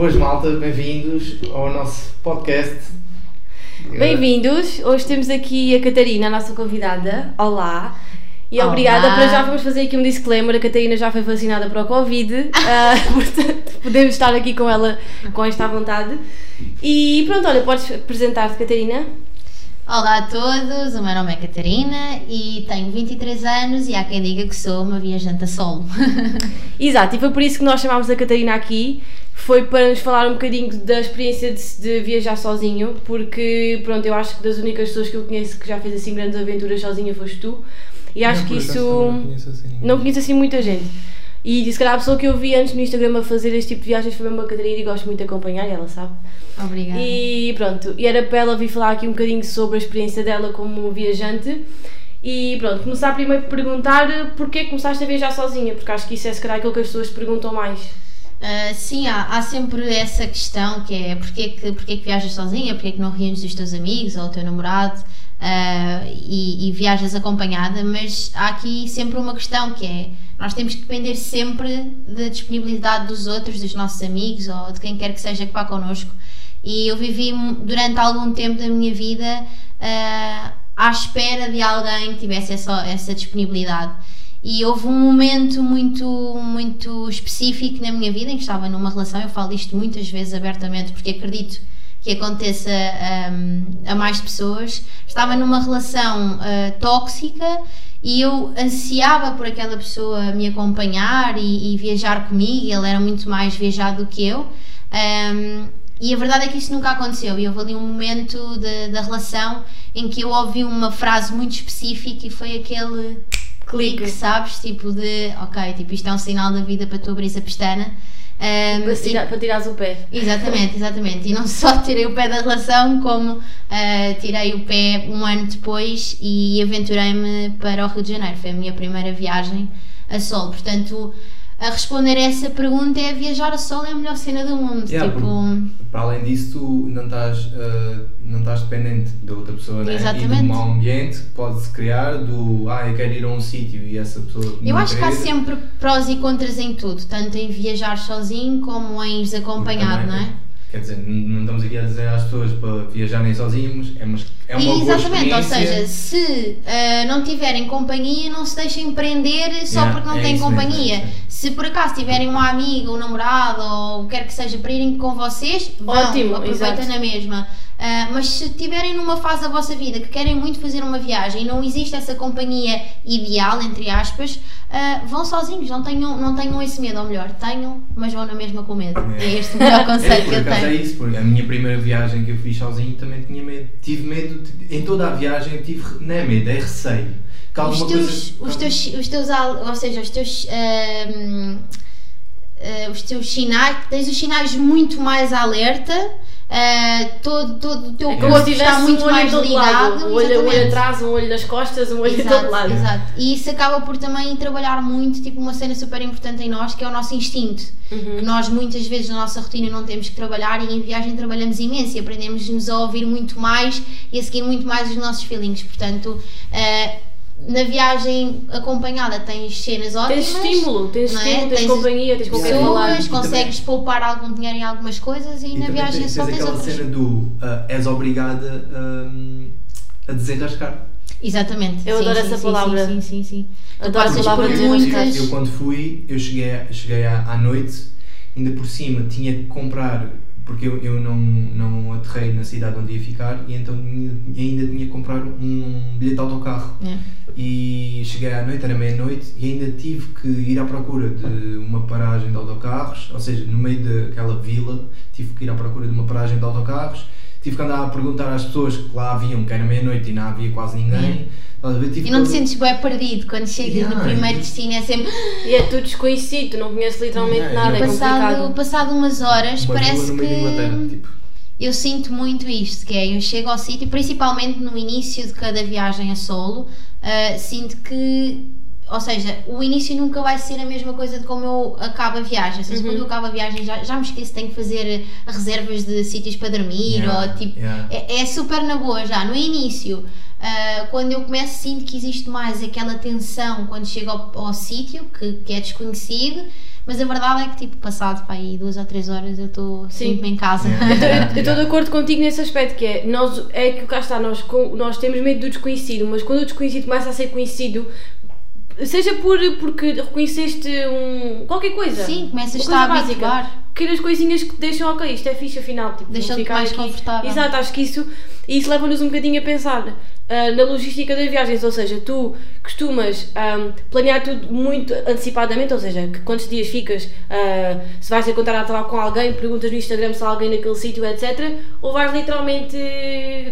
Boas malta, bem-vindos ao nosso podcast. Bem-vindos! Hoje temos aqui a Catarina, a nossa convidada. Olá! E Olá. obrigada, para já vamos fazer aqui um disclaimer, a Catarina já foi vacinada para o Covid, ah, portanto podemos estar aqui com ela com esta vontade. E pronto, olha, podes apresentar-te, Catarina? Olá a todos, o meu nome é Catarina e tenho 23 anos e há quem diga que sou uma viajante a solo. Exato, e foi por isso que nós chamámos a Catarina aqui, foi para nos falar um bocadinho da experiência de, de viajar sozinho, porque pronto, eu acho que das únicas pessoas que eu conheço que já fez assim grandes aventuras sozinha foste tu, e acho Não, que isso... Não conheço assim. Não conheço assim muita gente. E se calhar a pessoa que eu vi antes no Instagram a fazer este tipo de viagens foi mesmo a Catarina e gosto muito de acompanhar, ela sabe. Obrigada. E pronto, e era para ela vir falar aqui um bocadinho sobre a experiência dela como viajante. E pronto, começar primeiro por perguntar porquê que começaste a viajar sozinha, porque acho que isso é se calhar aquilo que as pessoas te perguntam mais. Ah, sim, há, há sempre essa questão que é porquê que, porquê que viajas sozinha, porquê que não reúnes os teus amigos ou o teu namorado ah, e, e viajas acompanhada, mas há aqui sempre uma questão que é nós temos que depender sempre da disponibilidade dos outros, dos nossos amigos ou de quem quer que seja que vá connosco. E eu vivi durante algum tempo da minha vida ah, à espera de alguém que tivesse essa, essa disponibilidade. E houve um momento muito, muito específico na minha vida em que estava numa relação. Eu falo isto muitas vezes abertamente porque acredito que aconteça hum, a mais pessoas. Estava numa relação ah, tóxica e eu ansiava por aquela pessoa me acompanhar e, e viajar comigo. Ele era muito mais viajado do que eu. Hum, e a verdade é que isso nunca aconteceu. E houve ali um momento da relação em que eu ouvi uma frase muito específica e foi aquele Clique. sabes? Tipo de, ok, tipo, isto é um sinal da vida para tu abrir a pestana. Um, Para, tirar, para tirares o pé. Exatamente, exatamente. E não só tirei o pé da relação, como ah, tirei o pé um ano depois e aventurei-me para o Rio de Janeiro. Foi a minha primeira viagem a solo. Portanto, a responder a essa pergunta é viajar a solo é a melhor cena do mundo. Yeah, tipo, Para além disso, tu não estás, ah, não estás dependente da outra pessoa, né? E Exatamente. do mau ambiente que pode-se criar, do ah, eu quero ir a um sítio e essa pessoa. eu acho que há sempre prós e contras em tudo, tanto em viajar sozinho como em ires acompanhado, não é? Quer dizer, não estamos aqui a dizer às pessoas para viajarem sozinhos, é, mas é uma boa Exatamente, ou seja, se ah, não tiverem companhia, não se deixem prender só Yeah, porque não é têm mesmo, companhia. é isso mesmo. Se por acaso tiverem uma amiga, um namorado ou o que quer que seja para irem com vocês, vão, Ótimo, aproveitem exato. na mesma. Ah, mas se estiverem numa fase da vossa vida que querem muito fazer uma viagem e não existe essa companhia ideal, entre aspas, ah, vão sozinhos, não tenham, não tenham esse medo, ou melhor, tenham, mas vão na mesma com medo. É. É este o melhor É, conselho por que eu acaso é tenho. isso, porque a minha primeira viagem que eu fiz sozinho também tinha medo. Tive medo, em toda a viagem eu tive, não é medo, é receio. Que Os teus, coisa- os teus, os teus, ou seja, os teus, ah, os teus sinais, tens os sinais muito mais alerta, ah, todo, todo o teu É corpo está muito um mais ligado. lado. Um olho, um olho atrás, um olho nas costas, um olho todo Exato, lado. exato. E isso acaba por também trabalhar muito, tipo uma cena super importante em nós, que é o nosso instinto. Uhum. Que nós muitas vezes na nossa rotina não temos que trabalhar e em viagem trabalhamos imenso e aprendemos-nos a ouvir muito mais e a seguir muito mais os nossos feelings. Portanto, eh, na viagem acompanhada tens cenas ótimas. Tens estímulo, tens não é? estímulo, tens, Tens companhia, tens com quem pessoas, falar. E também- consegues poupar algum dinheiro em algumas coisas e, E na viagem tens, só tens tens aquela outras. cena do ah, és obrigada hum, a desenrascar. Exatamente. Eu sim, adoro sim, essa sim, palavra. Sim, sim, sim. sim. Adoro a passas palavra desenrascar. muitas- Eu quando fui, eu cheguei, cheguei à, à noite, ainda por cima tinha que comprar, porque eu, eu não, não aterrei na cidade onde ia ficar, e então ainda tinha que comprar um bilhete de autocarro. É. E cheguei à noite, era meia-noite, e ainda tive que ir à procura de uma paragem de autocarros, ou seja, no meio daquela vila, tive que ir à procura de uma paragem de autocarros. Tive que andar a perguntar às pessoas que lá haviam, que era meia-noite e não havia quase ninguém. Ver? Tive E não te sentes bem perdido quando chegas Yeah, no primeiro e- destino, é sempre. E é tudo desconhecido, não conheces literalmente Yeah, nada, é passado, complicado. passado umas horas, uma parece que. Tipo, Eu sinto muito isto, que é eu chego ao sítio, principalmente no início de cada viagem a solo, ah, sinto que, ou seja, o início nunca vai ser a mesma coisa de como eu acabo a viagem. Ou seja, Uhum. quando eu acabo a viagem já, já me esqueço, tenho que fazer reservas de sítios para dormir, Yeah, ou tipo, yeah. é, é super na boa já. No início, ah, quando eu começo, sinto que existe mais aquela tensão quando chego ao, ao sítio, que, que é desconhecido. Mas a verdade é que, tipo, passado para aí duas ou três horas eu estou sempre em casa. Yeah. Eu estou de acordo contigo nesse aspecto, que é, nós, é que cá está, nós, nós temos medo do desconhecido, mas quando o desconhecido começa a ser conhecido, seja por, porque reconheceste um, qualquer coisa. Sim, começas a estar a básica, habituar. Pequenas coisinhas que deixam, ok, isto é fixe afinal. Tipo, Deixam-te mais aqui. confortável. Exato, acho que isso, isso leva-nos um bocadinho a pensar ah, na logística das viagens, ou seja, tu costumas ah, planear tudo muito antecipadamente, ou seja, que quantos dias ficas, ah, se vais encontrar a com alguém, perguntas no Instagram se há alguém naquele sítio, etc. Ou vais literalmente,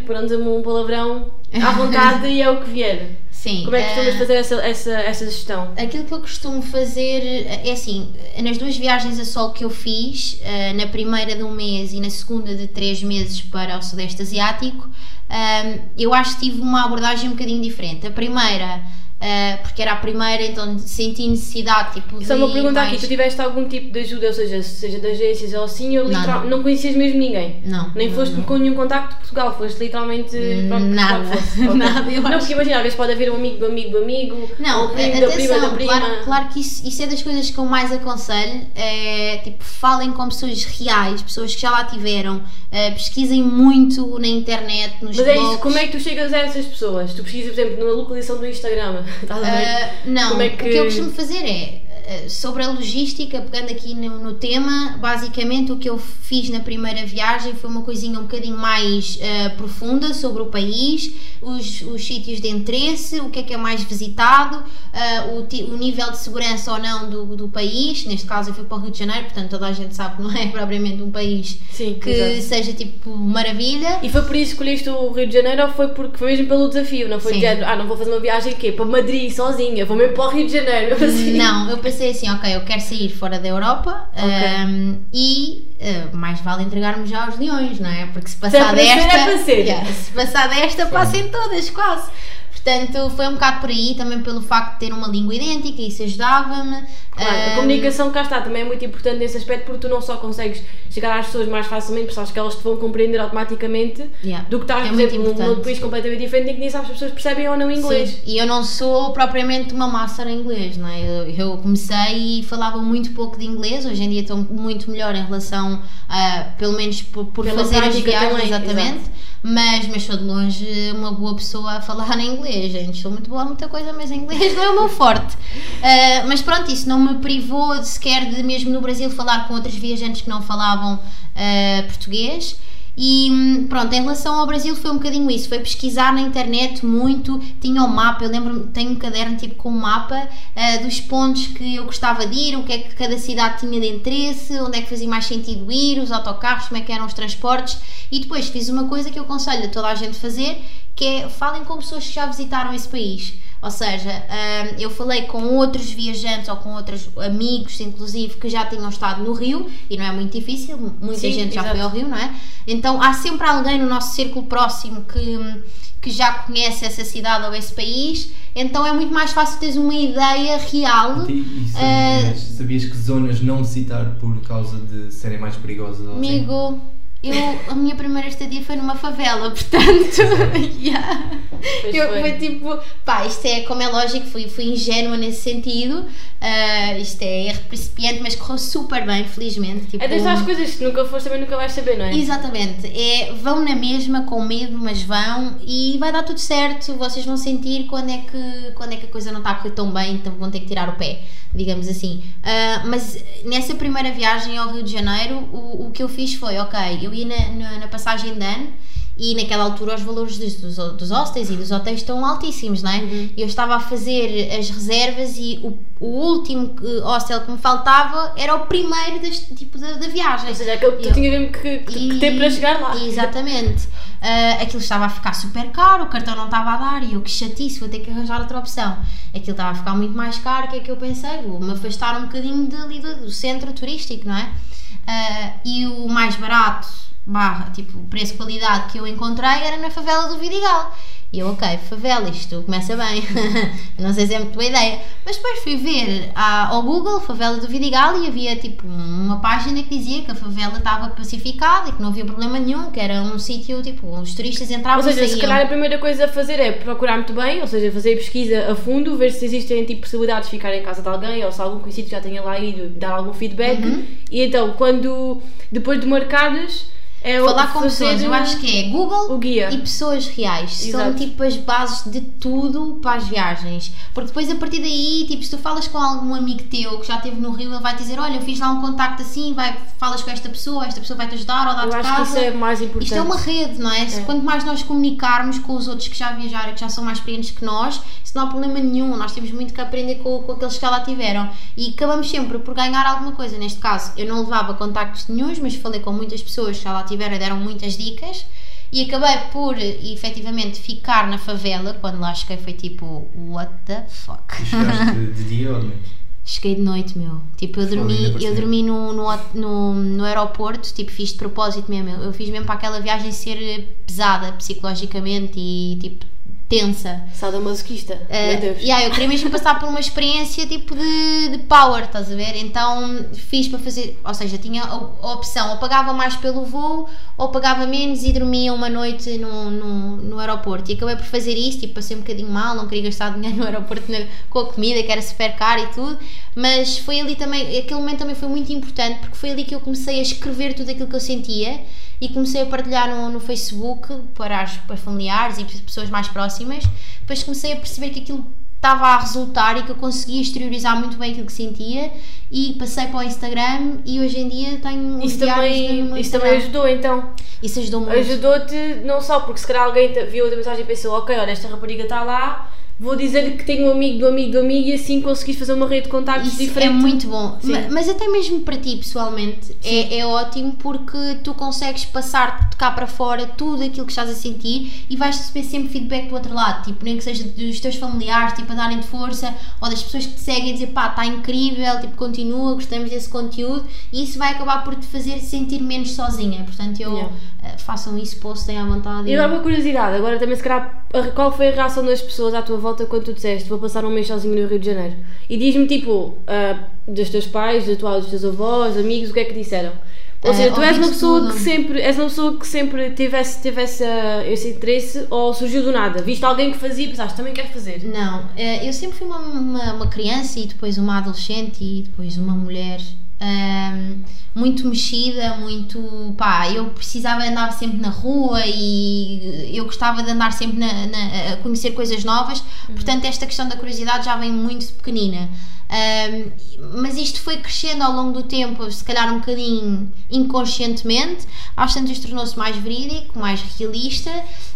parando-me um palavrão, à vontade e é o que vier. Sim. Como é que costumas eh, fazer essa, essa, essa gestão? Aquilo que eu costumo fazer é assim, nas duas viagens a solo que eu fiz, eh, na primeira de um mês e na segunda de três meses para o Sudeste Asiático, eh, eu acho que tive uma abordagem um bocadinho diferente. A primeira, eh, porque era a primeira, então senti necessidade tipo, Só uma pergunta aqui, mais- tu tiveste algum tipo de ajuda, ou seja, seja de agências ou assim, ou Não, literal, não. não conhecias mesmo ninguém? Não, Nem não, foste não. com nenhum contacto de Portugal, foste literalmente para o- Nada. Nada, eu Não, acho. porque imagina, às vezes pode haver um amigo do amigo do amigo, Não, ou primo a- da prima da atenção, prima. claro, claro que isso, isso é das coisas que eu mais aconselho, é tipo, falem com pessoas reais, pessoas que já lá tiveram, eh, pesquisem muito na internet, nos Mas é blogs. isso, como é que tu chegas a essas pessoas? Tu pesquisas, por exemplo, na localização do Instagram, estás a ver? Ah, não, é o que- que eu costumo fazer é sobre a logística, pegando aqui no, no tema, basicamente o que eu fiz na primeira viagem foi uma coisinha um bocadinho mais ah, profunda sobre o país, os, os sítios de interesse, o que é que é mais visitado, ah, o, o nível de segurança ou não do, do país. Neste caso, eu fui para o Rio de Janeiro, portanto, toda a gente sabe que não é propriamente um país Sim, que exato. seja tipo maravilha. E foi por isso que escolheste o Rio de Janeiro ou foi porque foi mesmo pelo desafio? Não foi Sim. de género, ah, não vou fazer uma viagem aqui para Madrid sozinha, vou mesmo para o Rio de Janeiro. Assim. Não, eu pensei assim, ok, eu quero sair fora da Europa Ok. um, e uh, mais vale entregar-me já aos leões, não é? Porque se passar desta. é para ser. Yeah, se passar desta, passem todas, quase. Portanto, foi um bocado por aí, também pelo facto de ter uma língua idêntica, isso ajudava-me. Claro, a comunicação cá está, também é muito importante nesse aspecto porque tu não só consegues chegar às pessoas mais facilmente, porque sabes que elas te vão compreender automaticamente, Yeah, do que estás, é por exemplo, num- importante. país completamente diferente em que nem sabes se as pessoas percebem ou não inglês. Sim, e eu não sou propriamente uma master em inglês, não é? Eu, eu comecei e falava muito pouco de inglês, hoje em dia estou muito melhor em relação a, pelo menos por, por fazer as viagens, também, exatamente. Mas, mas sou de longe uma boa pessoa a falar em inglês, gente. Sou muito boa a muita coisa, mas inglês não é o meu forte. Ah, mas pronto, isso não me privou de sequer de, mesmo no Brasil, falar com outros viajantes que não falavam ah, português. E hum, pronto, em relação ao Brasil foi um bocadinho isso, foi pesquisar na internet muito, tinha o mapa, eu lembro tenho um caderno tipo com um mapa ah, dos pontos que eu gostava de ir, o que é que cada cidade tinha de interesse, onde é que fazia mais sentido ir, os autocarros, como é que eram os transportes, e depois fiz uma coisa que eu aconselho a toda a gente fazer, que é falem com pessoas que já visitaram esse país. Ou seja, hum, eu falei com outros viajantes ou com outros amigos, inclusive, que já tinham estado no Rio, e não é muito difícil, muita Sim, gente já exato. foi ao Rio, não é? Então há sempre alguém no nosso círculo próximo que, que já conhece essa cidade ou esse país, então é muito mais fácil teres uma ideia real. E, e Eh, sabias, sabias que zonas não citar por causa de serem mais perigosas? ou assim? Eu, a minha primeira estadia foi numa favela, portanto, yeah. Eu, foi. foi tipo, pá, isto é como é lógico, fui, fui ingênua nesse sentido, ah, isto é erro principiante, mas correu super bem, felizmente. Tipo, É destas coisas que nunca foste também nunca vais saber, não é? Exatamente, é, vão na mesma com medo, mas vão e vai dar tudo certo. Vocês vão sentir quando é que, quando é que a coisa não está a correr tão bem, então vão ter que tirar o pé, digamos assim. Ah, mas nessa primeira viagem ao Rio de Janeiro, o, o que eu fiz foi: ok, eu ia na, na, na passagem de ano e naquela altura os valores dos, dos, dos hostels e dos hotéis estão altíssimos, não é? Eu estava a fazer as reservas e o, o último hostel que me faltava era o primeiro deste tipo da, da viagem. Ou seja, aquele que tu Eu- tinha mesmo que, que, que ter para chegar lá. Exatamente. Ah, aquilo estava a ficar super caro, o cartão não estava a dar e eu que chatice, vou ter que arranjar outra opção. Aquilo estava a ficar muito mais caro, o que é que eu pensei? Vou me afastar um bocadinho dali do, do centro turístico, não é? Ah, e o mais barato, barra, tipo, preço-qualidade que eu encontrei era na favela do Vidigal. E eu, ok, favela, isto começa bem. não sei se é muito boa ideia. Mas depois fui ver à- ao Google, favela do Vidigal, e havia tipo uma página que dizia que a favela estava pacificada e que não havia problema nenhum, que era um sítio tipo, os turistas entravam Ou seja, e se calhar a primeira coisa a fazer é procurar muito bem, ou seja, fazer pesquisa a fundo, ver se existem tipo possibilidades de ficar em casa de alguém ou se algum conhecido já tenha lá ido dar algum feedback. Uhum. E então, quando depois de marcares, é Falar com pessoas, eu acho que é Google o guia. e pessoas reais. São Exato. tipo as bases de tudo para as viagens. Porque depois a partir daí, tipo, se tu falas com algum amigo teu que já esteve no Rio, ele vai te dizer: Olha, eu fiz lá um contacto assim, vai, falas com esta pessoa, esta pessoa vai te ajudar ou dar-te acho que isso casa. é mais importante. Isto é uma rede, não é? É. Quanto mais nós comunicarmos com os outros que já viajaram, que já são mais experientes que nós, isso não há problema nenhum. Nós temos muito que aprender com, com aqueles que já lá tiveram. E acabamos sempre por ganhar alguma coisa. Neste caso, eu não levava contactos nenhuns, mas falei com muitas pessoas que já lá tiveram deram muitas dicas. E acabei por, efetivamente, ficar na favela. Quando lá cheguei foi tipo, what the fuck? Chegaste de dia ou de noite? Cheguei de noite, meu. Tipo, eu dormi, eu dormi no, no, no, no aeroporto, tipo, fiz de propósito mesmo. Eu fiz mesmo para aquela viagem ser pesada psicologicamente e tipo tensa. Sadomasoquista. Uh, Meu Deus. yeah, eu queria mesmo passar por uma experiência tipo de, de power, estás a ver? Então fiz para fazer, ou seja, tinha a, a opção, ou pagava mais pelo voo, ou pagava menos e dormia uma noite no, no, no aeroporto. E acabei por fazer isso, tipo, passei um bocadinho mal, não queria gastar dinheiro no aeroporto na- com a comida, que era super caro e tudo, mas foi ali também, aquele momento também foi muito importante, porque foi ali que eu comecei a escrever tudo aquilo que eu sentia e comecei a partilhar no, no Facebook para, as, para familiares e pessoas mais próximas. Depois comecei a perceber que aquilo estava a resultar e que eu conseguia exteriorizar muito bem aquilo que sentia e passei para o Instagram e hoje em dia tenho os Isso no também, isso também ajudou então. Isso ajudou muito. Ajudou-te não só porque se calhar alguém viu a mensagem e pensou, ok, olha, esta rapariga está lá, vou dizer que tenho um amigo do amigo do amigo e assim conseguiste fazer uma rede de contactos Isso é diferente. muito bom. Sim. Ma- Mas até mesmo para ti, pessoalmente, é, é ótimo porque tu consegues passar de cá para fora tudo aquilo que estás a sentir e vais receber sempre feedback do outro lado. Tipo, nem que seja dos teus familiares, tipo, a darem-te força ou das pessoas que te seguem a dizer pá, está incrível, tipo, continua, gostamos desse conteúdo e isso vai acabar por te fazer sentir menos sozinha. Portanto, eu Yeah. Eh, façam isso, postem à vontade. E agora uma curiosidade, agora também se calhar, qual foi a reação das pessoas à tua volta quando tu disseste vou passar um mês sozinho no Rio de Janeiro? E diz-me tipo, ah, dos teus pais, da tua, dos teus avós, amigos, o que é que disseram? Ou Ah, seja, tu és uma pessoa tudo. que sempre, és uma pessoa que sempre tivesse, tivesse esse interesse ou surgiu do nada? Viste alguém que fazia e pensaste, também quero fazer? Não, eh, eu sempre fui uma, uma, uma criança e depois uma adolescente e depois uma mulher ahm, muito mexida, muito pá, eu precisava andar sempre na rua e eu gostava de andar sempre na, na- a conhecer coisas novas, portanto esta questão da curiosidade já vem muito pequenina. Ahm, mas isto foi crescendo ao longo do tempo, se calhar um bocadinho inconscientemente, às tantas tornou-se mais verídico, mais realista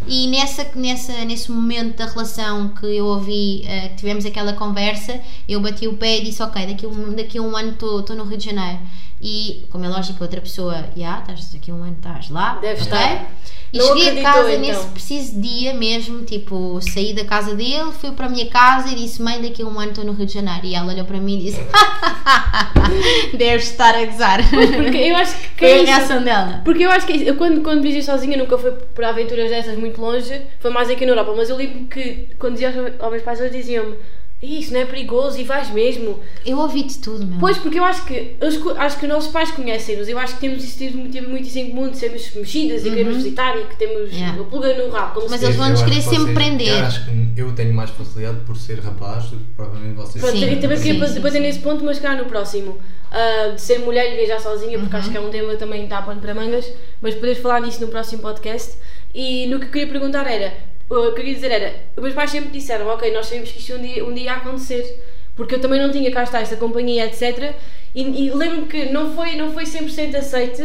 e nessa, nessa, nesse momento da relação que eu ouvi, eh, que tivemos aquela conversa, eu bati o pé e disse, ok, daqui a um, daqui a um ano estou no Rio de Janeiro. E, como é lógico, outra pessoa, já, estás daqui a um ano estás lá. Deve ok? estar. E Não cheguei a casa então? nesse preciso dia mesmo, tipo, saí da casa dele, fui para a minha casa e disse: Mãe, daqui a um ano estou no Rio de Janeiro. E ela olhou para mim e disse: Deves estar a gozar. Porque eu acho que Foi é a reação dela. Porque eu acho que eu quando, quando viajei sozinha nunca foi para aventuras dessas muito longe, foi mais aqui na Europa, mas eu lembro que quando dizia aos meus pais eles diziam-me isso não é perigoso e vais mesmo. Eu ouvi de tudo, meu. Pois, porque eu acho que co- acho que os nossos pais conhecem-nos, eu acho que temos isso temos muito, muito isso em comum, de sermos mexidas e queremos visitar e que temos Uhum. Yeah. a pulga no rabo. Como Mas se eles Eu acho querer que sempre vocês- prender. Eu acho que eu tenho mais facilidade por ser rapaz do que provavelmente vocês. Pronto, Sim, e também sim, queria bater sim. nesse ponto, mas cá no próximo. Ah, de ser mulher e viajar sozinha, porque acho que é um tema que também dá pano para mangas, mas poderes falar nisso no próximo podcast. E no que eu queria perguntar era, eu queria dizer era, os meus pais sempre disseram, ok, nós sabemos que isto um dia, um dia ia acontecer, porque eu também não tinha cá está essa companhia, etc. E, e lembro-me que não foi, não foi 100% aceite,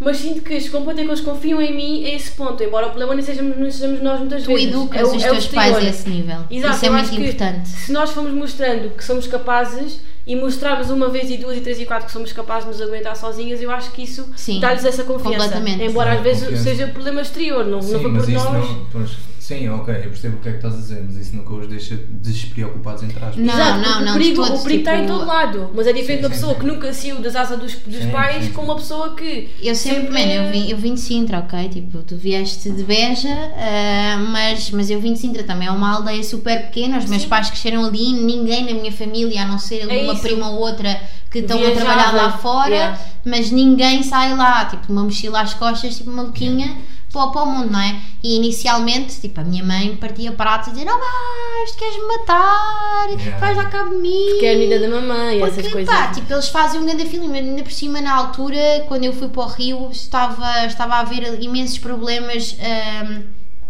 mas sinto que chegou um ponto em que eles confiam em mim a esse ponto, embora o problema nem sejamos, não sejamos nós muitas Tu vezes. educas É o- os é o teus pais a esse nível. Exato, Isso é muito importante. Se nós formos mostrando que somos capazes e mostrarmos uma vez e duas e três e quatro que somos capazes de nos aguentar sozinhas, eu acho que isso dá-lhes essa confiança. completamente. Embora Sim, às vezes confiança. seja problema exterior, não, Sim, não foi mas por isso nós. não. Pois, sim, ok, eu percebo o que é que estás a dizer, mas isso nunca os deixa despreocupados entre aspas. Não, Exato, não, não, o perigo, de todos, o perigo está em tipo- todo lado. Mas é diferente Sim, da pessoa sim. que nunca saiu das asas dos, dos Sim, pais sim, com uma pessoa que. Eu sempre, Sempre- mano, eu vim, eu vim de Sintra, ok? Tipo, tu vieste de Beja, ah, mas, mas eu vim de Sintra também. É uma aldeia super pequena, os meus pais cresceram ali, ninguém na minha família, a não ser ali É uma isso. prima ou outra que estão a Viajava. trabalhar lá fora, Yeah. mas ninguém sai lá, tipo, uma mochila às costas, tipo, maluquinha. Para, para o mundo, não é? E inicialmente, tipo, a minha mãe partia pratos a dizer: Não vais, queres-me matar, Yeah. vais dar cabo de mim. Que é a vida da mamãe, Porque, essas coisas. pá, tipo, eles fazem um grande filme, ainda por cima na altura, quando eu fui para o Rio, estava, estava a haver imensos problemas ahm,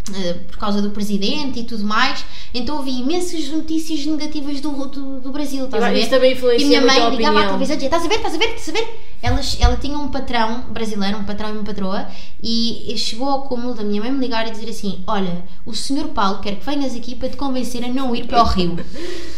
ah, por causa do presidente e tudo mais, então havia imensas notícias negativas do, do, do Brasil, estás Eu a ver? isso também E influencia minha muito a mãe ligava à televisão e dizia: Estás a ver, estás a ver, estás a ver? Ela, ela tinha um patrão brasileiro, um patrão e uma patroa, e chegou ao cúmulo da minha mãe me ligar e dizer assim: Olha, o senhor Paulo quer que venhas aqui para te convencer a não ir para o Rio.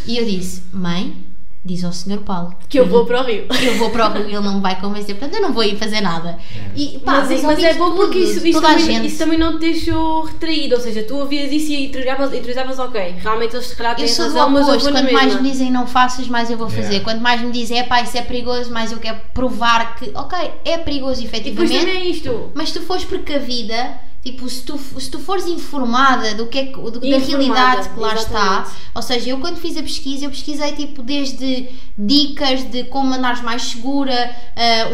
E eu disse: Mãe, diz ao senhor Paulo Que eu vou para o Rio. eu vou para o Rio e ele não me vai convencer, portanto eu não vou ir fazer nada. E, pá, mas, mas ouviste é bom porque isso, isso, também, gente. isso também não te deixou retraído, ou seja, tu ouvias isso e interiorizavas, interiorizavas ok, realmente eles se calhar têm Eu sou razão, mas oposto, quanto mais me dizem não faças, mais eu vou fazer. Yeah. Quanto mais me dizem, é pá, isso é perigoso, mais eu quero provar que, ok, é perigoso E depois efetivamente, também é isto. mas tu fores precavida, tipo, se tu, se tu fores informada do que é do, da Informada, realidade que lá exatamente. está, ou seja, eu quando fiz a pesquisa, eu pesquisei tipo desde dicas de como andares mais segura,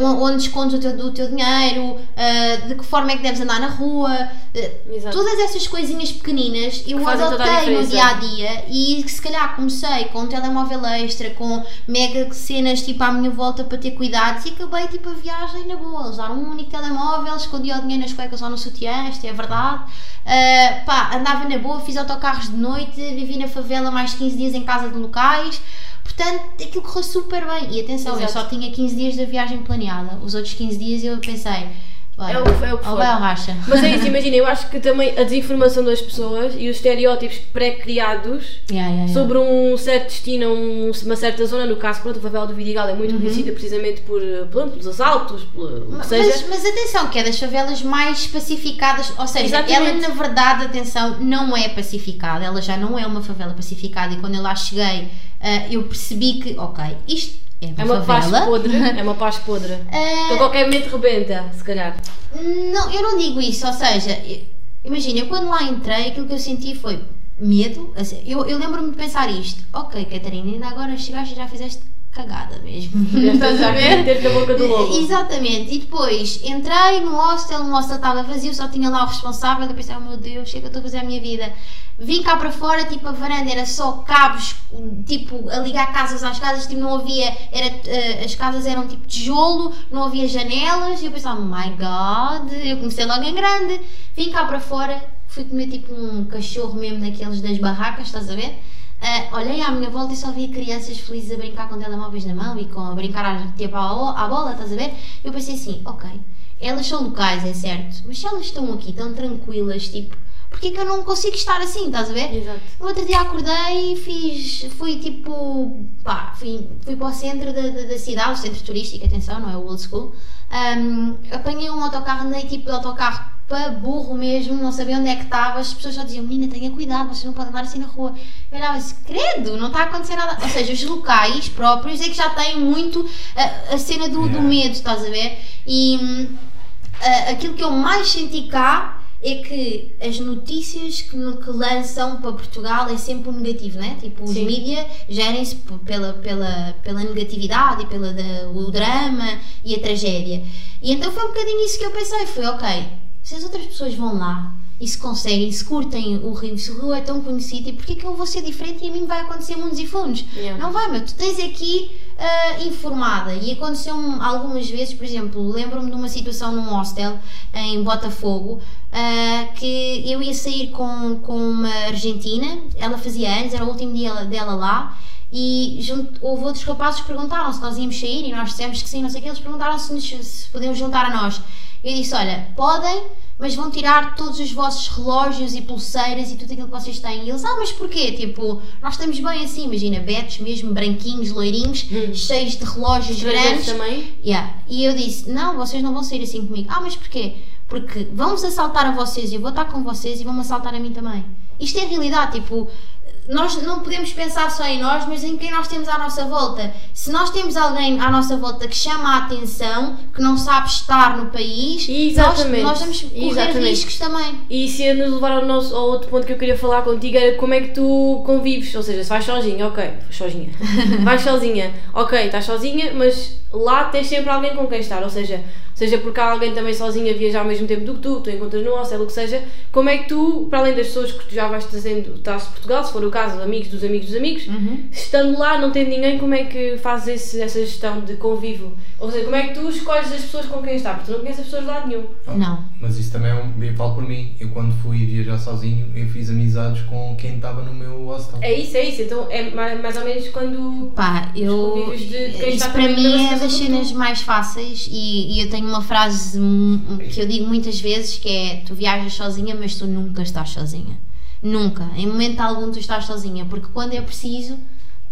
on- onde escondes o teu, o teu dinheiro, ah, de que forma é que deves andar na rua, Exato. todas essas coisinhas pequeninas eu adotei no dia a dia e que se calhar comecei com um telemóvel extra, com mega cenas tipo à minha volta para ter cuidados e acabei tipo a viagem na boa, usar um único telemóvel, escondia o dinheiro nas cuecas ou no sutiã, isto é verdade. Ah, pá, andava na boa, fiz autocarros de noite, vivi na favela mais 15 dias em casa de locais. Portanto, aquilo correu super bem. E atenção, eu Exato. só tinha 15 dias da viagem planeada. Os outros 15 dias eu pensei, É o que foi, é o que ou foi. vai. Mas é isso, imagina, eu acho que também a desinformação das pessoas e os estereótipos pré-criados Yeah, yeah, yeah. sobre um certo destino, um- uma certa zona, no caso, pronto, a favela do Vidigal é muito conhecida precisamente por, eh, pronto, pelos assaltos, por, o que Mas, seja. mas atenção, que é das favelas mais pacificadas, ou seja, Exatamente. ela na verdade, atenção, não é pacificada, ela já não é uma favela pacificada e quando eu lá cheguei ah, eu percebi que, ok, isto é uma, É uma paz podre, é uma paz podre. Ah, Que a qualquer momento rebenta, se calhar. Não, eu não digo isso, ou seja, imagina, eu quando lá entrei, aquilo que eu senti foi medo. assim, Eu, eu lembro-me de pensar isto, ok, Catarina, ainda agora chegaste e já fizeste cagada mesmo. Estás a ver? Dentro da boca do lobo. Exatamente, e depois entrei no hostel, o hostel estava vazio, só tinha lá o responsável. Eu pensei, oh meu Deus, o que é que eu estou a fazer à minha vida? Vim cá para fora, tipo, a varanda era só cabos, tipo, a ligar casas às casas, tipo, não havia, era, eh, as casas eram tipo tijolo, não havia janelas. E eu pensava, oh my god, eu comecei logo em grande. Vim cá para fora, fui comer tipo um cachorro mesmo daqueles das barracas, estás a ver? Ah, olhei à minha volta e só via crianças felizes a brincar com telemóveis na mão e com a brincar à, tipo, à, à bola, estás a ver? Eu pensei assim, ok, elas são locais, é certo, mas se elas estão aqui tão tranquilas, tipo, porquê que eu não consigo estar assim, estás a ver? Exato. No outro dia acordei e fiz, fui tipo, pá, fui, fui para o centro da, da, da cidade, o centro turístico, atenção, não é o old school. Ahm, apanhei um autocarro, andei tipo de autocarro para burro mesmo, não sabia onde é que estava, as pessoas só diziam, menina, tenha cuidado, você não pode andar assim na rua. Eu olhava assim, credo, não está a acontecer nada. Ou seja, os locais próprios é que já têm muito a, a cena do, do Yeah. medo, estás a ver? E hum, a- aquilo que eu mais senti cá é que as notícias que, que lançam para Portugal é sempre o negativo, né? Tipo, os mídias gerem-se pela, pela, pela negatividade e pelo o drama e a tragédia. E então foi um bocadinho isso que eu pensei: foi ok, se as outras pessoas vão lá e se conseguem, se curtem o Rio, se o Rio é tão conhecido, e porquê que eu vou ser diferente e a mim vai acontecer mundos e fundos? Yeah. Não vai, meu, tu tens aqui ah, informada e aconteceu-me algumas vezes, por exemplo, lembro-me de uma situação num hostel em Botafogo ah, que eu ia sair com, com uma argentina, ela fazia anos, era o último dia dela lá. E junto, houve outros rapazes que perguntaram se nós íamos sair e nós dissemos que sim, não sei o que, eles perguntaram se, nos, se podiam juntar a nós. Eu disse: Olha, podem, mas vão tirar todos os vossos relógios e pulseiras e tudo aquilo que vocês têm. E eles, ah, mas porquê? Tipo, nós estamos bem assim, imagina, betos mesmo, branquinhos, loirinhos, Hum. cheios de relógios Estrangeiros grandes. também. Yeah. E eu disse: Não, vocês não vão sair assim comigo. Ah, mas porquê? Porque vamos assaltar a vocês e eu vou estar com vocês e vão-me assaltar a mim também. Isto é realidade, tipo, nós não podemos pensar só em nós, mas em quem nós temos à nossa volta. Se nós temos alguém à nossa volta que chama a atenção, que não sabe estar no país, Exatamente. Nós, nós vamos correr Exatamente. riscos também. E isso ia nos levar ao, nosso, ao outro ponto que eu queria falar contigo era como é que tu convives, ou seja, se vais sozinha, ok, sozinha, vais sozinha, ok, estás sozinha, mas lá tens sempre alguém com quem estar, ou seja, seja porque há alguém também sozinha a viajar ao mesmo tempo do que tu, tu encontras no hostel, o que seja, como é que tu, para além das pessoas que tu já vais trazendo, estás de Portugal, se for o caso, amigos dos amigos dos amigos, estando lá, não tendo ninguém, como é que fazes esse- essa gestão de convívio? Ou seja, como é que tu escolhes as pessoas com quem estar? Porque tu não conheces as pessoas de lado nenhum. Não. Mas isso também é um. Eu falo por mim. Eu quando fui viajar sozinho, eu fiz amizades com quem estava no meu hostel. É isso, é isso. Então é mais, mais ou menos quando. Pá, eu. convívios de quem Isso está para mim é das cenas mais fáceis e, e eu tenho uma frase hum, que eu digo muitas vezes que é tu viajas sozinha, mas tu nunca estás sozinha. Nunca. Em momento algum tu estás sozinha, porque quando é preciso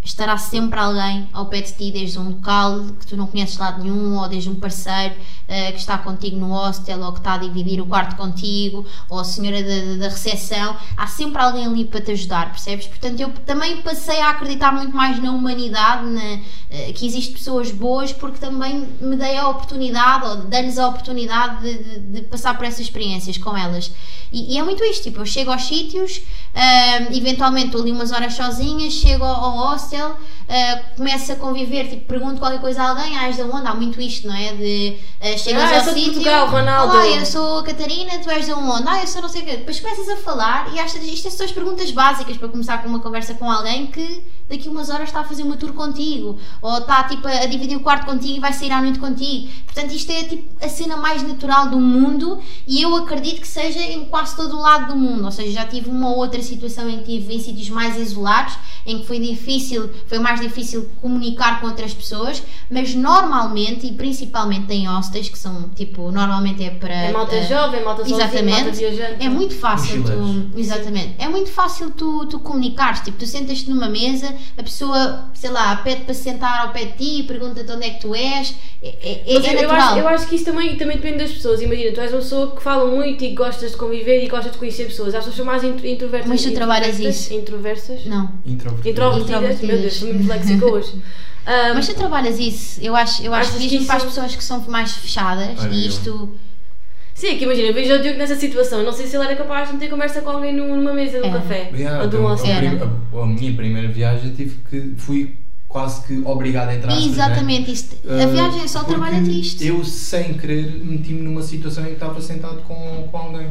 estará sempre alguém ao pé de ti, desde um local que tu não conheces de lado nenhum, ou desde um parceiro eh, que está contigo no hostel, ou que está a dividir o quarto contigo, ou a senhora da, da- recepção, há sempre alguém ali para te ajudar, percebes? Portanto, eu também passei a acreditar muito mais na humanidade, na, eh, que existem pessoas boas, porque também me dei a oportunidade, ou dei-lhes a oportunidade de, de- de passar por essas experiências com elas. E, e é muito isto, tipo, eu chego aos sítios, ah, eventualmente estou ali umas horas sozinha, chego ao, ao hostel, ah, começo a conviver, tipo, pergunto qualquer coisa a alguém, ah, és da onde? Há muito isto, não é? De ah, chegas Ah, ao de sítio, Portugal, Ronaldo. olá, eu sou a Catarina, tu és da onde? Ah, eu sou não sei o quê. Depois começas a falar e achas, isto são as perguntas básicas para começar com uma conversa com alguém que daqui umas horas está a fazer uma tour contigo, ou está tipo a dividir o quarto contigo e vai sair à noite contigo. Portanto, isto é tipo a cena mais natural do mundo e eu acredito que seja em quase todo o lado do mundo. Ou seja, já tive uma ou outra situação em que estive em sítios mais isolados, em que foi difícil, foi mais difícil comunicar com outras pessoas, mas normalmente e principalmente em hostels, que são tipo, normalmente é para. É malta eh, jovem, malta malta Exatamente. viajante. É muito fácil tu, exatamente. É muito fácil tu, tu comunicares, tipo, tu sentas-te numa mesa, a pessoa, sei lá, pede para sentar ao pé de ti, pergunta-te onde é que tu és, é, é, Mas é eu, natural. acho, eu acho que isso também, também depende das pessoas. Imagina, tu és uma pessoa que fala muito e gostas de conviver e gostas de conhecer pessoas. As pessoas são mais intro- introvertas. Mas tu trabalhas isso? Introversas. Não. Introvertido. Introvertidas. Introvertidas. Meu Deus, estou muito léxica hoje. Ah, Mas tu trabalhas isso, eu acho, eu acho que mesmo para as isso- pessoas que são mais fechadas Olha, e isto. Sim, é que imagina, vejo o Diogo nessa situação. Não sei se ele era capaz de meter conversa com alguém nu- numa mesa de um Era. café. Yeah, ou de um então, hostel. a, a- minha primeira viagem tive que fui quase que obrigado a entrar Exatamente, isto, a viagem é só trabalha-te isto. Eu sem querer meti-me numa situação em que estava sentado com, com alguém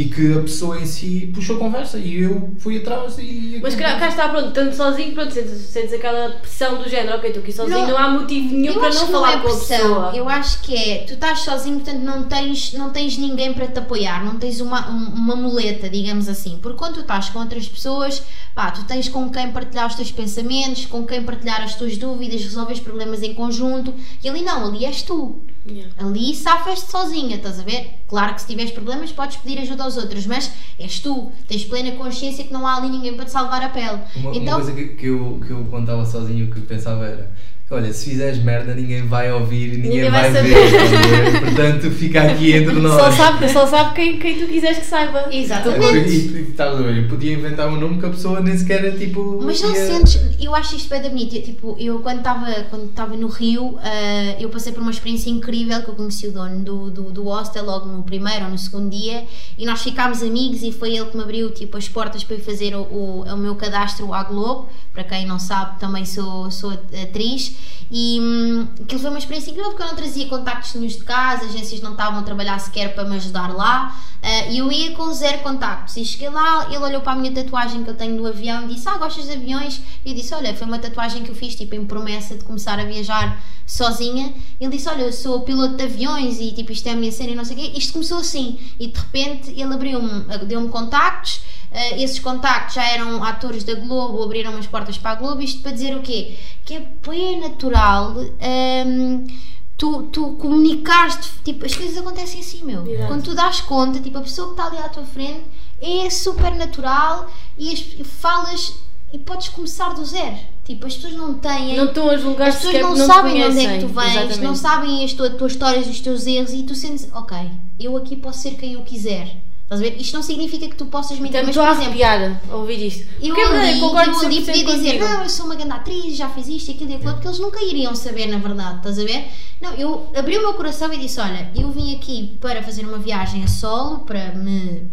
e que a pessoa em si puxou conversa e eu fui atrás e Mas cá, cá está, pronto, tanto sozinho, pronto, sentes, sentes aquela pressão do género, ok, estou aqui sozinho, Não. não, há motivo nenhum para não que não falar é com a pressão, pessoa. eu acho que é, tu estás sozinho, portanto não tens, não tens ninguém para te apoiar, não tens uma, um- uma muleta, digamos assim, porque quando tu estás com outras pessoas, pá, tu tens com quem partilhar os teus pensamentos, com quem partilhar as tuas dúvidas, resolver os problemas em conjunto, e ali não, ali és tu, Yeah. ali safas-te sozinha, estás a ver? Claro que se tiveres problemas podes pedir ajuda aos outros, mas és tu, tens plena consciência que não há ali ninguém para te salvar a pele. Uma, uma então, coisa que, que eu, que eu estava sozinho o que eu pensava era olha, se fizeres merda ninguém vai ouvir, ninguém, Ninguém vai, vai ver, portanto fica aqui entre nós. Só sabe, só sabe quem, quem tu quiseres que saiba. Exatamente. E, e, estás a ver, eu podia inventar um nome que a pessoa nem sequer é tipo. Mas não ia- sentes, eu acho isto bem da bonito. Eu, Tipo, eu quando estava quando estava no Rio, ah, eu passei por uma experiência incrível que eu conheci o dono do, do, do hostel logo no primeiro ou no segundo dia e nós ficámos amigos e foi ele que me abriu tipo, as portas para eu fazer o, o, o meu cadastro à Globo. Para quem não sabe, também sou, sou atriz e hum, aquilo foi uma experiência incrível porque eu não trazia contactos nenhums de casa, as agências não estavam a trabalhar sequer para me ajudar lá e eu ia com zero contactos e cheguei lá, ele olhou para a minha tatuagem que eu tenho no avião e disse, ah, gostas de aviões? E eu disse, olha, foi uma tatuagem que eu fiz tipo em promessa de começar a viajar sozinha. Ele disse, olha, eu sou piloto de aviões e tipo isto é a minha cena e não sei o quê. Isto começou assim e de repente ele abriu-me, deu-me contactos, ah, esses contactos já eram atores da Globo, abriram as portas para a Globo, isto para dizer o quê? Que é bem natural... hum, tu, tu comunicaste, tipo, as coisas acontecem assim, meu. Exato. Quando tu dás conta, tipo, a pessoa que está ali à tua frente é super natural e, as- e falas e podes começar do zero. Tipo, as pessoas não têm. Não estão a julgar as pessoas não, porque sabem de onde é que tu vens, Exatamente. não sabem as tuas, tuas histórias, os teus erros e tu sentes, ok, eu aqui posso ser quem eu quiser. Estás a ver? Isto não significa que tu possas mentir, Então, mas estou por a exemplo, arrepiar a ouvir isto. eu Porque é verdade, ali, concordo eu ali 100% podia dizer, contigo. não, eu sou uma grande atriz, já fiz isto, aquilo e aquilo, porque eles nunca iriam saber, na verdade, estás a ver? Não, eu abri o meu coração e disse, olha, eu vim aqui para fazer uma viagem a solo, para me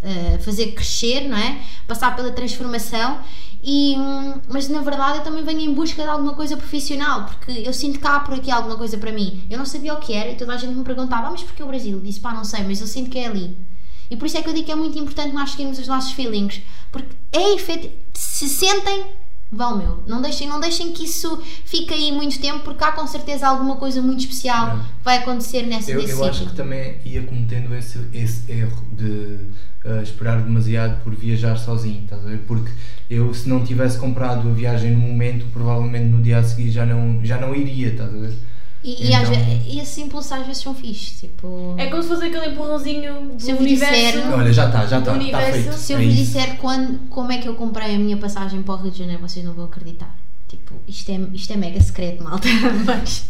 eh, fazer crescer, não é? Passar pela transformação. E, hum, mas na verdade eu também venho em busca de alguma coisa profissional, porque eu sinto que há por aqui alguma coisa para mim. Eu não sabia o que era e toda a gente me perguntava, ah, mas porquê o Brasil? Eu disse, pá, não sei, mas eu sinto que é ali. E por isso é que eu digo que é muito importante nós seguirmos os nossos feelings, porque é efetivo, se sentem, vão meu. Não deixem, não deixem que isso fique aí muito tempo, porque há com certeza alguma coisa muito especial Não. que vai acontecer nessa Eu, eu acho que também ia cometendo esse, esse erro de uh, esperar demasiado por viajar sozinho, estás a ver? Porque eu, se não tivesse comprado a viagem no momento, provavelmente no dia a seguir já não, já não iria, estás a ver? E, Então- e esses impulsos às vezes são fixes, tipo... É como se fosse aquele empurrãozinho do Se eu vos universo. disser- Olha, já está, já está, está universo. feito. Se eu é vos isso. disser quando, como é que eu comprei a minha passagem para o Rio de Janeiro, vocês não vão acreditar. Tipo, isto é, isto é mega secreto, malta. Mas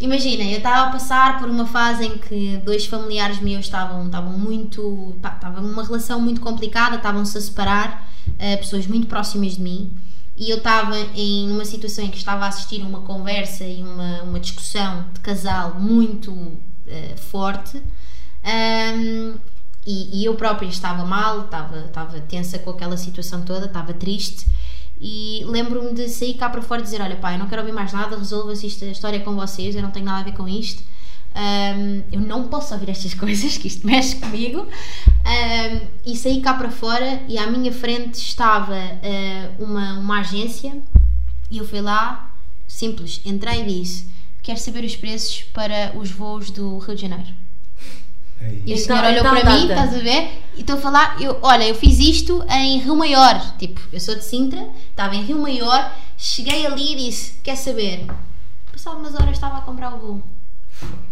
imaginem, eu estava a passar por uma fase em que dois familiares meus estavam, estavam muito. pá, estavam numa relação muito complicada, estavam-se a separar, eh, pessoas muito próximas de mim. E eu estava em numa situação em que estava a assistir uma conversa e uma, uma discussão de casal muito eh, forte. Ahm, e, e eu própria estava mal, estava, estava tensa com aquela situação toda, estava triste. E lembro-me de sair cá para fora e dizer: Olha, pai, eu não quero ouvir mais nada, resolva-se esta história com vocês, eu não tenho nada a ver com isto. Ahm, eu não posso ouvir estas coisas, que isto mexe comigo. Ahm, e saí cá para fora e à minha frente estava ah, uma, uma agência e eu fui lá, simples, entrei e disse: Quero saber os preços para os voos do Rio de Janeiro. É. E o Então- senhor olhou então para mim, data. estás a ver? E estou a falar, eu, olha, eu fiz isto em Rio Maior. Tipo, eu sou de Sintra, estava em Rio Maior, cheguei ali e disse: Quer saber? Passado umas horas estava a comprar o voo.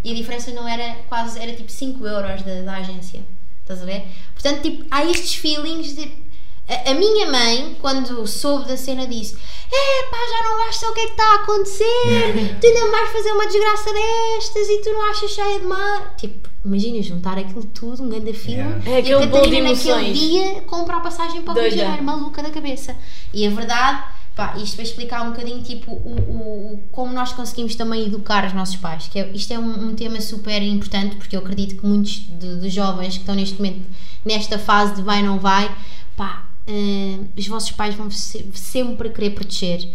E a diferença não era quase, era tipo 5 euros da, da agência. Estás a ver? Portanto, tipo, há estes feelings de. A, a minha mãe, quando soube da cena, disse: É pá, já não saber o que é que está a acontecer, tu ainda vais fazer uma desgraça destas e tu não achas cheia de mar. Tipo, imagina juntar aquilo tudo, um grande filme. Yeah. É e a Catarina naquele dia compra a passagem para o Rio de Doida. Janeiro, maluca da cabeça. E a verdade, pá, isto vai explicar um bocadinho tipo o, o, como nós conseguimos também educar os nossos pais. Que é, isto é um, um tema super importante porque eu acredito que muitos dos jovens que estão neste momento nesta fase de vai não vai, pá. eh, os vossos pais vão se- sempre querer proteger,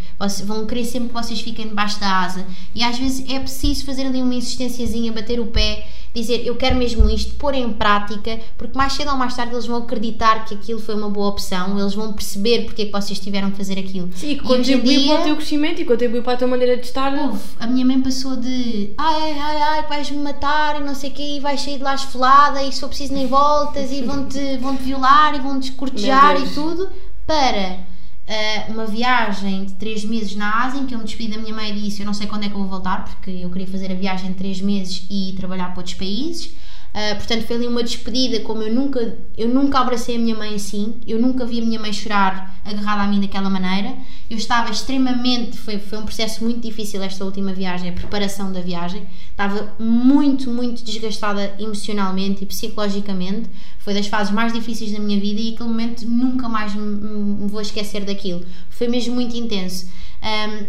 vão querer sempre que vocês fiquem debaixo da asa, e às vezes é preciso fazer ali uma insistênciazinha, bater o pé, dizer eu quero mesmo isto, pôr em prática, porque mais cedo ou mais tarde eles vão acreditar que aquilo foi uma boa opção, eles vão perceber porque é que vocês tiveram que fazer aquilo. Sim, E contribuiu para o teu crescimento e contribuiu para a tua maneira de estar. Houve, a minha mãe passou de ai, ai, ai, vais-me matar e não sei o quê, e vais sair de lá esfolada e se for preciso nem voltas e vão-te vão -te violar e vão-te escortejar e tudo, para ah, uma viagem de 3 meses na Ásia, em que eu me despedi da minha mãe e disse eu não sei quando é que eu vou voltar, porque eu queria fazer a viagem de 3 meses e trabalhar para outros países. Ah, portanto, foi ali uma despedida como eu nunca, eu nunca abracei a minha mãe assim, eu nunca vi a minha mãe chorar agarrada a mim daquela maneira. Eu estava extremamente, foi, foi um processo muito difícil esta última viagem, a preparação da viagem. Estava muito, muito desgastada emocionalmente e psicologicamente. Foi das fases mais difíceis da minha vida e aquele momento nunca mais me, me vou esquecer daquilo. Foi mesmo muito intenso. Ahm,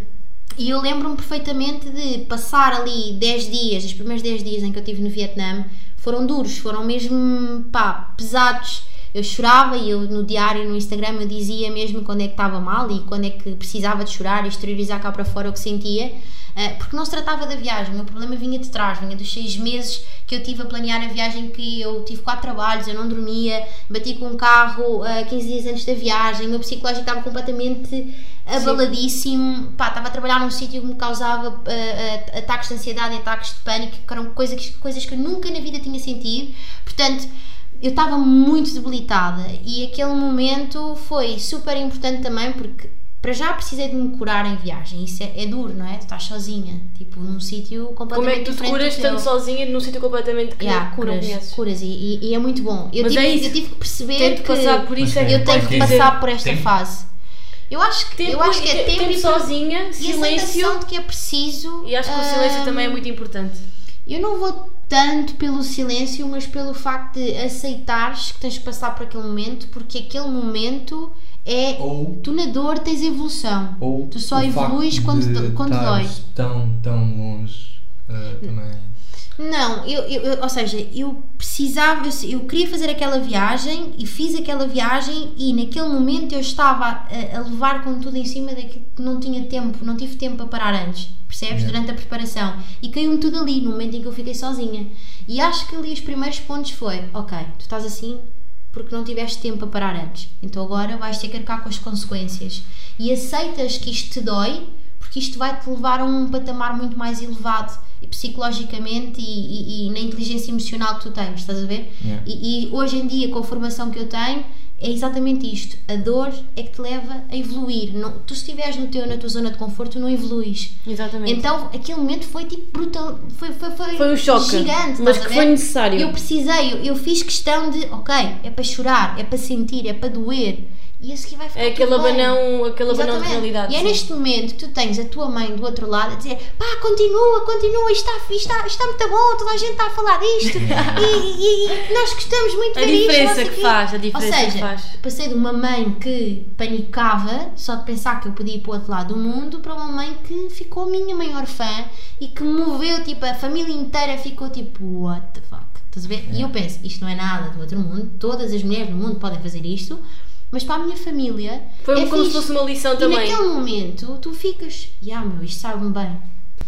e eu lembro-me perfeitamente de passar ali 10 dias, os primeiros 10 dias em que eu estive no Vietnã, foram duros, foram mesmo pá, pesados. Eu chorava e eu no diário, no Instagram, eu dizia mesmo quando é que estava mal e quando é que precisava de chorar e exteriorizar cá para fora o que sentia, eh, porque não se tratava da viagem, o meu problema vinha de trás, vinha dos seis meses que eu tive a planear a viagem, que eu tive quatro trabalhos, eu não dormia, bati com um carro eh, 15 dias antes da viagem, o meu psicológico estava completamente abaladíssimo, pá, estava a trabalhar num sítio que me causava eh, ataques de ansiedade e ataques de pânico, que eram coisas, coisas que eu nunca na vida tinha sentido, portanto eu estava muito debilitada e aquele momento foi super importante também porque para já precisei de me curar em viagem, isso é, é duro, não é? Tu estás sozinha, tipo num sítio completamente Como é que tu te diferente curas estando sozinha num sítio completamente que, Yeah, não, que não curas, curas e, e- e é muito bom. Eu, Mas tive, é isso. eu tive que perceber que passar por isso é Mas que eu tenho que passar por esta Tem- fase. Eu acho que, Tempo, eu acho que é e te- tempo, e, sozinha, e silêncio. aceitação de que é preciso. E acho que o silêncio ah, também é muito importante. Eu não vou tanto pelo silêncio, mas pelo facto de aceitares que tens que passar por aquele momento, porque aquele momento é. Ou, Tu na dor tens evolução. ou Tu só evoluís quando, de quando dói. tão, tão longe ah, também. Não, eu, eu- eu- ou seja, eu precisava, eu, eu queria fazer aquela viagem e fiz aquela viagem e naquele momento eu estava a, a levar com tudo em cima daquilo que não tinha tempo, não tive tempo para parar antes, percebes? Yeah. Durante a preparação. E caiu-me tudo ali, no momento em que eu fiquei sozinha. E acho que ali os primeiros pontos foi, ok, tu estás assim porque não tiveste tempo para parar antes. Então agora vais ter que arcar com as consequências. E aceitas que isto te dói, porque isto vai-te levar a um patamar muito mais elevado psicologicamente e, e- e na inteligência emocional que tu tens, estás a ver? Yeah. E, e hoje em dia, com a formação que eu tenho, é exatamente isto. A dor é que te leva a evoluir. Não, tu se estiveres no teu, na tua zona de conforto, não evoluís. Exatamente. Então, aquele momento foi tipo brutal, foi, foi, foi, Foi um choque, gigante, mas que foi necessário. Eu precisei, eu, eu fiz questão de, ok, é para chorar, é para sentir, é para doer. E a seguir vai ficar é aquele abanão, aquele abanão de realidade. E é sim. neste momento que tu tens a tua mãe do outro lado a dizer pá, continua, continua, isto está, está, está muito bom, toda a gente está a falar disto e, e- e nós gostamos muito de A ver isto. diferença não sei que quê." faz, a diferença Ou seja, que faz. passei de uma mãe que panicava só de pensar que eu podia ir para o outro lado do mundo para uma mãe que ficou a minha maior fã e que me moveu, tipo, a família inteira ficou tipo, what the fuck? Estás a ver? E eu penso, isto não é nada do outro mundo, todas as mulheres no mundo podem fazer isto, mas para a minha família. Foi é como se fixe. fosse uma lição E também. naquele momento tu ficas, ah meu, isto sabe-me bem.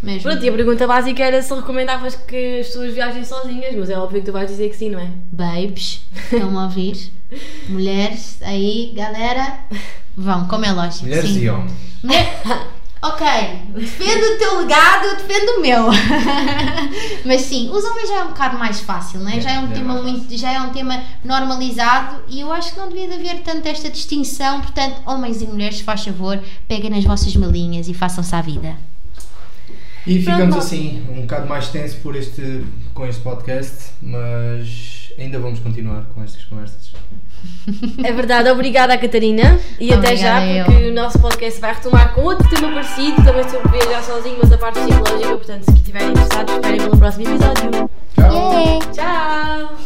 Mesmo. Pronto, e a pergunta básica era se recomendavas que as pessoas viajem sozinhas, mas é óbvio que tu vais dizer que sim, não é? Babes, estão a ouvir? Mulheres, aí, galera, vão, como é lógico. Mulheres sim. e homens. Mulher- Ok, defendo o teu legado, eu defendo o meu. Mas sim, os homens já é um bocado mais fácil, não é? É, Já é um é tema muito, já é um tema normalizado e eu acho que não devia de haver tanto esta distinção. Portanto, homens e mulheres, faz favor, peguem nas vossas malinhas e façam-se à vida. E ficamos Pronto. assim, um bocado mais tenso por este, com este podcast, mas ainda vamos continuar com estas conversas. É verdade, obrigada Catarina e até já, Obrigada eu. porque o nosso podcast vai retomar com outro tema parecido, também sobre viajar sozinho, mas a parte psicológica, portanto, se estiverem interessados, esperem pelo próximo episódio. Tchau! Yeah. Tchau!